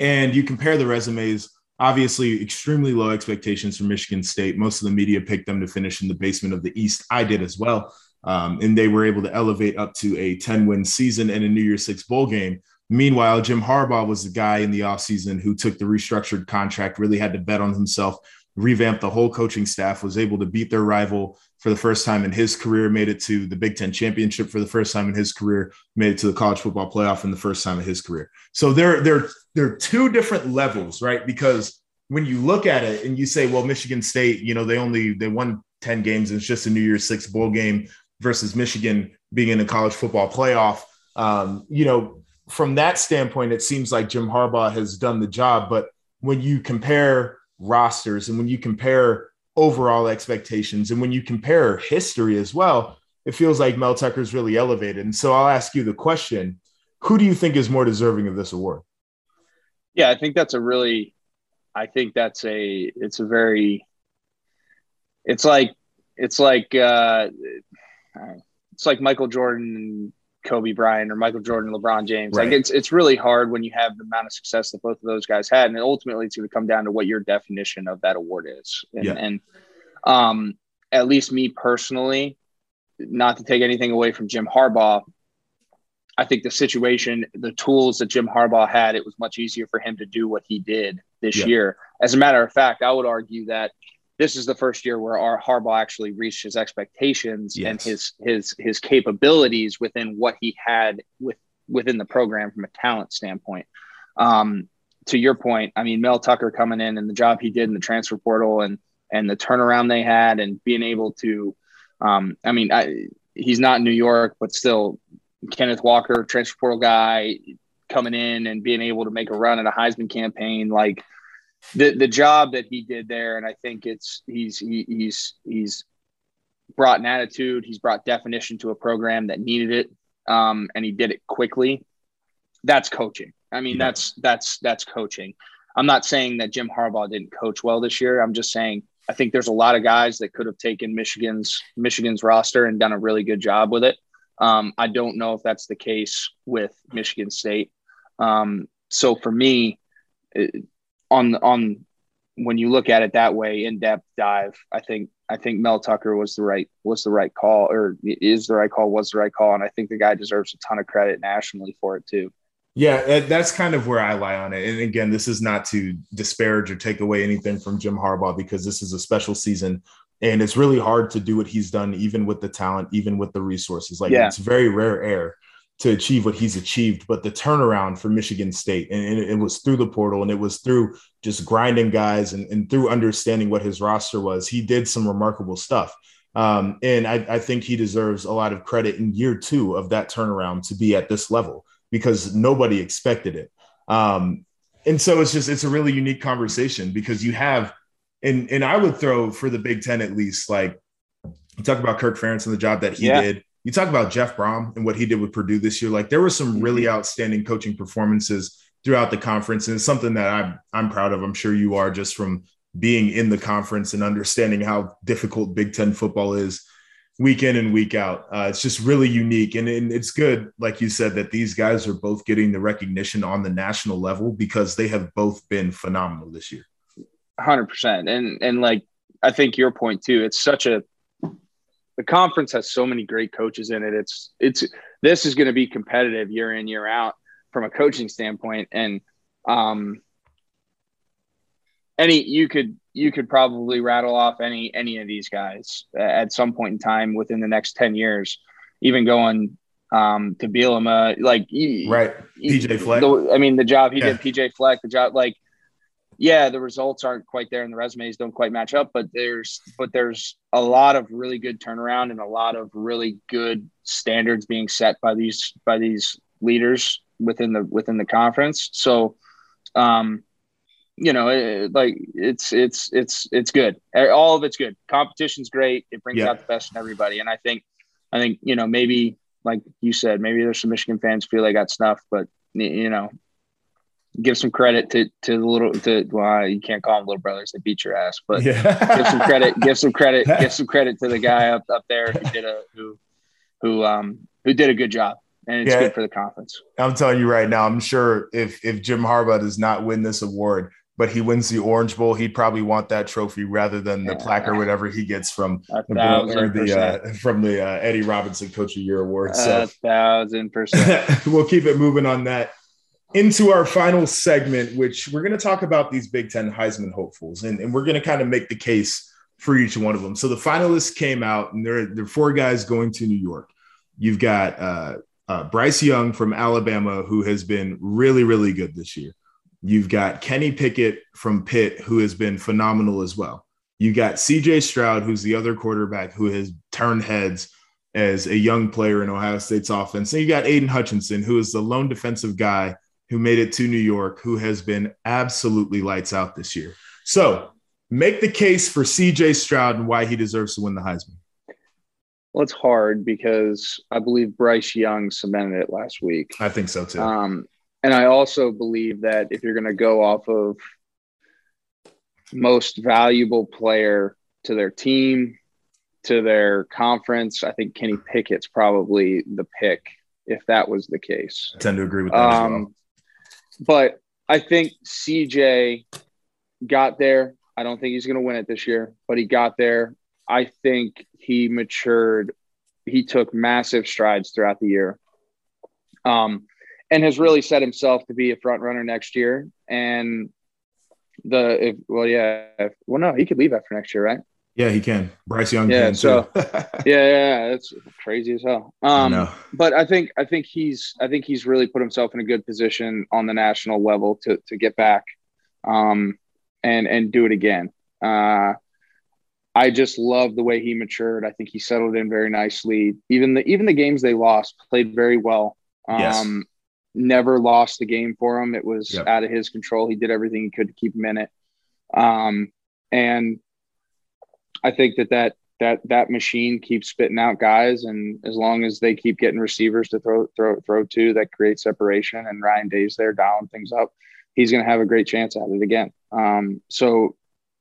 And you compare the resumes obviously extremely low expectations for Michigan State. Most of the media picked them to finish in the basement of the East. I did as well. Um, and they were able to elevate up to a 10 win season and a New Year's Six bowl game. Meanwhile, Jim Harbaugh was the guy in the offseason who took the restructured contract, really had to bet on himself, revamped the whole coaching staff, was able to beat their rival for the first time in his career, made it to the Big Ten championship for the first time in his career, made it to the college football playoff in the first time in his career. So there, there, there are two different levels, right? Because when you look at it and you say, well, Michigan State, you know, they only they won 10 games and it's just a New Year's Six bowl game versus Michigan being in the college football playoff. Um, you know, from that standpoint, it seems like Jim Harbaugh has done the job. But when you compare rosters and when you compare overall expectations and when you compare history as well, it feels like Mel Tucker's really elevated. And so I'll ask you the question who do you think is more deserving of this award? Yeah, I think that's a really, I think that's a, it's a very, it's like, it's like, uh, it's like Michael Jordan, Kobe Bryant, or Michael Jordan, LeBron James. Right. Like it's, it's really hard when you have the amount of success that both of those guys had. And ultimately it's going to come down to what your definition of that award is. And, yeah. and um, at least me personally, not to take anything away from Jim Harbaugh, I think the situation, the tools that Jim Harbaugh had, it was much easier for him to do what he did this yeah. year. As a matter of fact, I would argue that this is the first year where our Harbaugh actually reached his expectations yes. and his his his capabilities within what he had with within the program from a talent standpoint. Um, to your point, I mean Mel Tucker coming in and the job he did in the transfer portal and and the turnaround they had and being able to, um, I mean, I, he's not in New York, but still Kenneth Walker, transfer portal guy, coming in and being able to make a run at a Heisman campaign, like the the job that he did there, and I think it's he's he, he's he's brought an attitude, he's brought definition to a program that needed it, um, and he did it quickly. That's coaching. I mean, yeah. that's that's that's coaching. I'm not saying that Jim Harbaugh didn't coach well this year. I'm just saying I think there's a lot of guys that could have taken Michigan's Michigan's roster and done a really good job with it. Um, I don't know if that's the case with Michigan State. Um, so for me, on on when you look at it that way, in depth dive, I think I think Mel Tucker was the right was the right call, or is the right call, was the right call, and I think the guy deserves a ton of credit nationally for it too. Yeah, that's kind of where I lie on it. And again, this is not to disparage or take away anything from Jim Harbaugh because this is a special season and it's really hard to do what he's done, even with the talent, even with the resources. Like yeah. it's very rare air to achieve what he's achieved. But the turnaround for Michigan State, and, it was through the portal and it was through just grinding guys and, and through understanding what his roster was. He did some remarkable stuff. Um, and I, I think he deserves a lot of credit in year two of that turnaround to be at this level because nobody expected it. Um, and so it's just it's a really unique conversation because you have and and I would throw for the Big Ten at least like you talk about Kirk Ferentz and the job that he yeah. did. You talk about Jeff Brohm and what he did with Purdue this year. Like there were some really mm-hmm. outstanding coaching performances throughout the conference, and it's something that I'm I'm proud of. I'm sure you are just from being in the conference and understanding how difficult Big Ten football is week in and week out. Uh, it's just really unique. And, and, it's good, like you said, that these guys are both getting the recognition on the national level because they have both been phenomenal this year. 100%. And, and like, I think your point too, it's such a, the conference has so many great coaches in it. It's, it's, this is going to be competitive year in, year out from a coaching standpoint. And, um, any, you could, you could probably rattle off any any of these guys at some point in time within the next 10 years even going um, to Bielema, like right, PJ Fleck. The, I mean, the job he yeah. did, PJ Fleck, the job, like, yeah, the results aren't quite there, and the resumes don't quite match up. But there's, but there's a lot of really good turnaround and a lot of really good standards being set by these by these leaders within the within the conference. So, um, you know, it, like it's it's it's it's good. All of it's good. Competition's great. It brings yeah. out the best in everybody. And I think, I think you know maybe like you said, maybe there's some Michigan fans feel they got snuffed, but you know, give some credit to to the little to well, you can't call them little brothers. They beat your ass, but yeah. give some credit. Give some credit. give some credit to the guy up up there who did a who who um who did a good job and it's yeah, good for the conference. I'm telling you right now, I'm sure if if Jim Harbaugh does not win this award, but he wins the Orange Bowl, he'd probably want that trophy rather than the yeah. plaque or whatever he gets from the, or the uh, from the uh, Eddie Robinson Coach of Year award. So a thousand percent. we'll keep it moving on that. Into our final segment, which we're going to talk about these Big Ten Heisman hopefuls, and, and we're going to kind of make the case for each one of them. So the finalists came out, and there, are four guys going to New York. You've got uh, uh, Bryce Young from Alabama, who has been really, really good this year. You've got Kenny Pickett from Pitt, who has been phenomenal as well. You've got CJ Stroud, who's the other quarterback who has turned heads as a young player in Ohio State's offense. And you got Aiden Hutchinson, who is the lone defensive guy who made it to New York, who has been absolutely lights out this year. So make the case for CJ Stroud and why he deserves to win the Heisman. Well, it's hard because I believe Bryce Young cemented it last week. I think so too. Um, and I also believe that if you're going to go off of most valuable player to their team, to their conference, I think Kenny Pickett's probably the pick if that was the case. I tend to agree with that. Um, well. But I think CJ got there. I don't think he's going to win it this year, but he got there. I think he matured. He took massive strides throughout the year. Um, and has really set himself to be a front runner next year. And the if, well, yeah, if, well, no, he could leave after next year, right? Yeah, he can. Bryce Young. Yeah, so yeah, yeah, it's crazy as hell. Um, I but I think I think he's I think he's really put himself in a good position on the national level to to get back, um, and and do it again. Uh, I just love the way he matured. I think he settled in very nicely. Even the even the games they lost played very well. Um, yes never lost the game for him. It was Yep. out of his control. He did everything he could to keep him in it. Um, and I think that that that that machine keeps spitting out guys, and as long as they keep getting receivers to throw throw throw to, that creates separation. And Ryan Day's there dialing things up. He's going to have a great chance at it again. Um, so,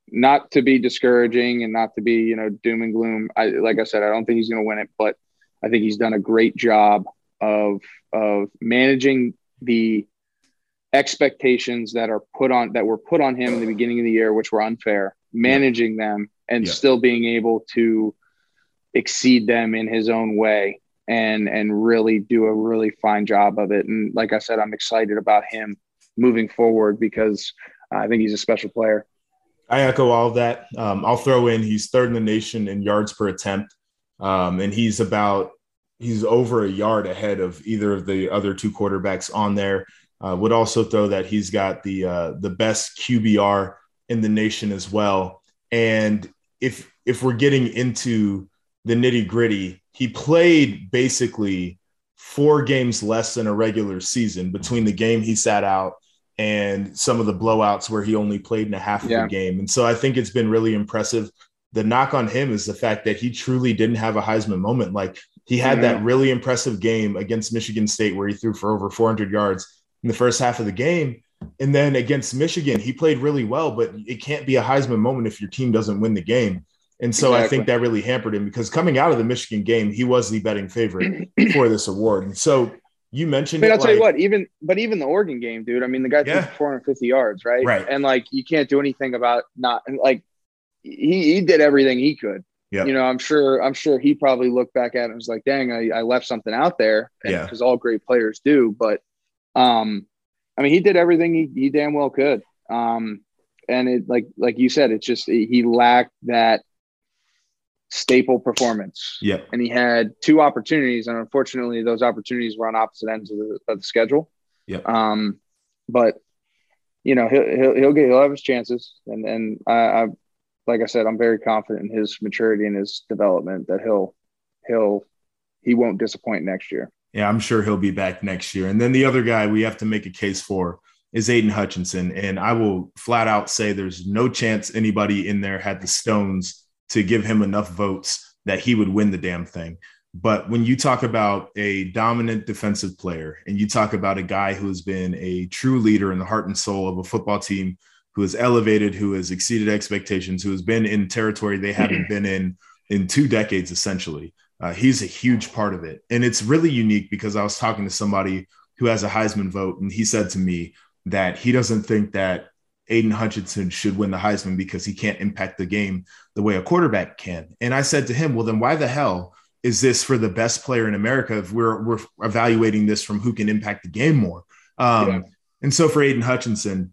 not to be discouraging and not to be you know doom and gloom. I like I said, I don't think he's going to win it, but I think he's done a great job of of managing the expectations that are put on that were put on him in the beginning of the year, which were unfair, managing them and Yeah. still being able to exceed them in his own way and and really do a really fine job of it. And like I said, I'm excited about him moving forward because I think he's a special player. I echo all of that. Um, I'll throw in he's third in the nation in yards per attempt, um, and he's about he's over a yard ahead of either of the other two quarterbacks on there. Uh, would also throw that he's got the uh, the best QBR in the nation as well. And if if we're getting into the nitty gritty, he played basically four games less than a regular season between the game he sat out and some of the blowouts where he only played in a half Yeah. of the game. And so I think it's been really impressive. The knock on him is the fact that he truly didn't have a Heisman moment. Like he had that really impressive game against Michigan State where he threw for over 400 yards in the first half of the game. And then against Michigan, he played really well, but it can't be a Heisman moment if your team doesn't win the game. And so I think that really hampered him because coming out of the Michigan game, he was the betting favorite for this award. And so you mentioned, But I'll tell you what, even but even the Oregon game, dude. I mean, the guy threw Yeah. for 450 yards, right? Right. And like, you can't do anything about not like he he did everything he could. Yeah. You know, I'm sure I'm sure he probably looked back at it and was like, "Dang, I, I left something out there." Yeah. Because all great players do, but um, I mean, he did everything he, he damn well could. Um, and it like like you said, it's just he lacked that staple performance yeah, and he had two opportunities, and unfortunately, those opportunities were on opposite ends of the, of the schedule. Yep. Um, but you know, he'll he'll, he'll get he'll have his chances, and and I, I, like I said, I'm very confident in his maturity and his development that he'll he'll he won't disappoint next year. Yeah, I'm sure he'll be back next year. And then the other guy we have to make a case for is Aiden Hutchinson. And I will flat out say there's no chance anybody in there had the stones to give him enough votes that he would win the damn thing. But when you talk about a dominant defensive player and you talk about a guy who has been a true leader in the heart and soul of a football team who has elevated, who has exceeded expectations, who has been in territory they haven't been in in two decades, essentially. Uh, he's a huge part of it. And it's really unique because I was talking to somebody who has a Heisman vote, and he said to me that he doesn't think that Aiden Hutchinson should win the Heisman because he can't impact the game the way a quarterback can. And I said to him, well, then why the hell is this for the best player in America if we're, we're evaluating this from who can impact the game more? Um, Yeah. And so for Aiden Hutchinson,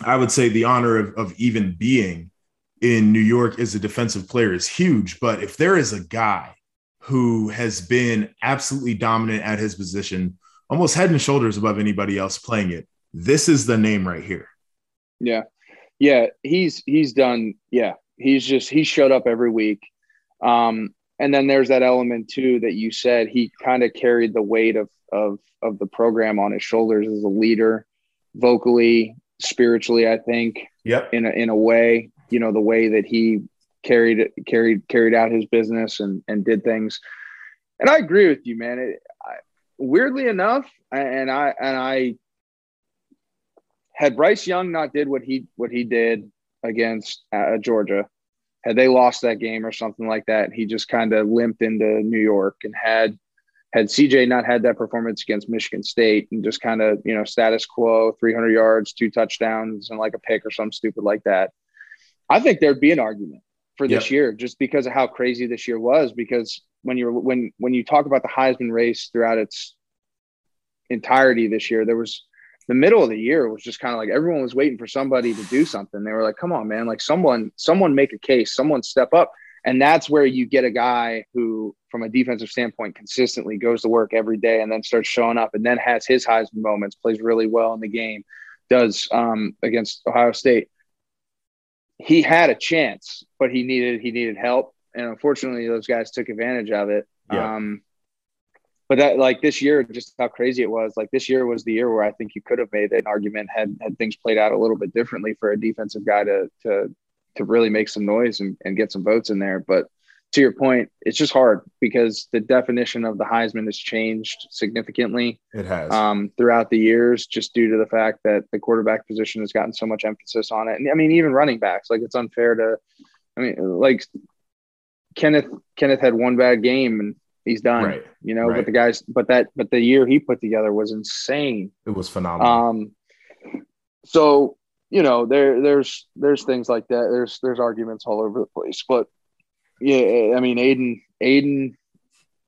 I would say the honor of, of even being in New York as a defensive player is huge. But if there is a guy who has been absolutely dominant at his position, almost head and shoulders above anybody else playing it, this is the name right here. Yeah. Yeah. He's he's done. Yeah. He's just he showed up every week. Um, and then there's that element too that you said he kind of carried the weight of of of the program on his shoulders as a leader, vocally, spiritually, I think, Yep. in a in a way, you know, the way that he carried carried carried out his business and and did things. And I agree with you, man. It, I, weirdly enough, and I and I had Bryce Young not did what he what he did against uh, Georgia, had they lost that game or something like that, he just kind of limped into New York and had had CJ not had that performance against Michigan State and just kind of you know status quo, 300 yards, two touchdowns, and like a pick or something stupid like that, I think there'd be an argument for this Yep. year just because of how crazy this year was. Because when you're when when you talk about the Heisman race throughout its entirety this year, there was the middle of the year was just kind of like everyone was waiting for somebody to do something. They were like, "Come on, man! Like someone, someone make a case, someone step up." And that's where you get a guy who, from a defensive standpoint, consistently goes to work every day and then starts showing up and then has his Heisman moments, plays really well in the game, does um, against Ohio State. He had a chance, but he needed he needed help, and unfortunately, those guys took advantage of it. Yeah. Um, but that like this year, just how crazy it was. Like this year was the year where I think you could have made an argument had had things played out a little bit differently for a defensive guy to to to really make some noise and, and get some votes in there. But to your point, it's just hard because the definition of the Heisman has changed significantly. It has um, throughout the years, just due to the fact that the quarterback position has gotten so much emphasis on it. And I mean, even running backs, like it's unfair to. I mean, like Kenneth Kenneth had one bad game and he's done. Right. You know, right. but the guys, but that, but the year he put together was insane. It was phenomenal. Um, so you know, there there's there's things like that. There's there's arguments all over the place, but yeah, I mean, Aiden, Aiden,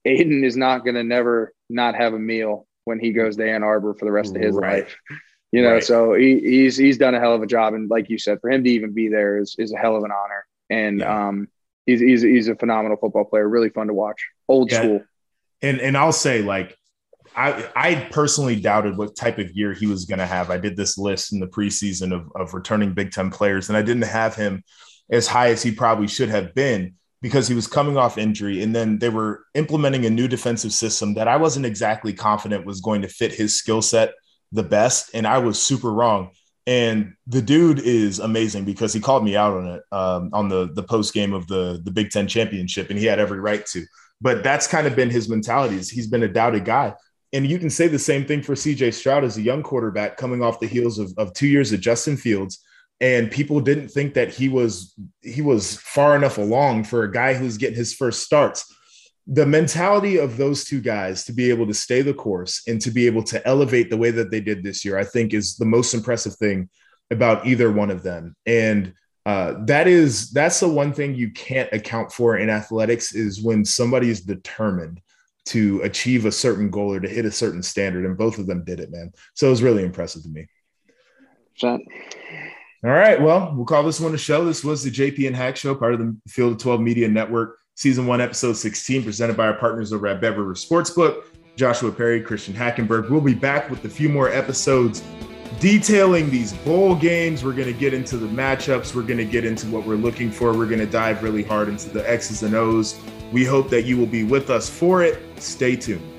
Aiden is not going to never not have a meal when he goes to Ann Arbor for the rest of his right. life. You know, right. so he, he's he's done a hell of a job, and like you said, for him to even be there is is a hell of an honor. And yeah. um, he's he's he's a phenomenal football player, really fun to watch, old yeah. school. And and I'll say like I, I personally doubted what type of year he was going to have. I did this list in the preseason of, of returning Big Ten players, and I didn't have him as high as he probably should have been because he was coming off injury. And then they were implementing a new defensive system that I wasn't exactly confident was going to fit his skill set the best. And I was super wrong. And the dude is amazing because he called me out on it um, on the the post game of the the Big Ten championship, and he had every right to. But that's kind of been his mentality. He's been a doubted guy. And you can say the same thing for CJ Stroud as a young quarterback coming off the heels of, of two years of Justin Fields. And people didn't think that he was he was far enough along for a guy who's getting his first starts. The mentality of those two guys to be able to stay the course and to be able to elevate the way that they did this year, I think is the most impressive thing about either one of them. And uh, that is that's the one thing you can't account for in athletics is when somebody is determined to achieve a certain goal or to hit a certain standard. And both of them did it, man. So it was really impressive to me. All right. Well, we'll call this one a show. This was the JP and Hack Show, part of the Field of 12 Media Network, season one, episode 16, presented by our partners over at Rivers Sportsbook, Joshua Perry, Christian Hackenberg. We'll be back with a few more episodes detailing these bowl games. We're going to get into the matchups. We're going to get into what we're looking for. We're going to dive really hard into the X's and O's we hope that you will be with us for it. Stay tuned.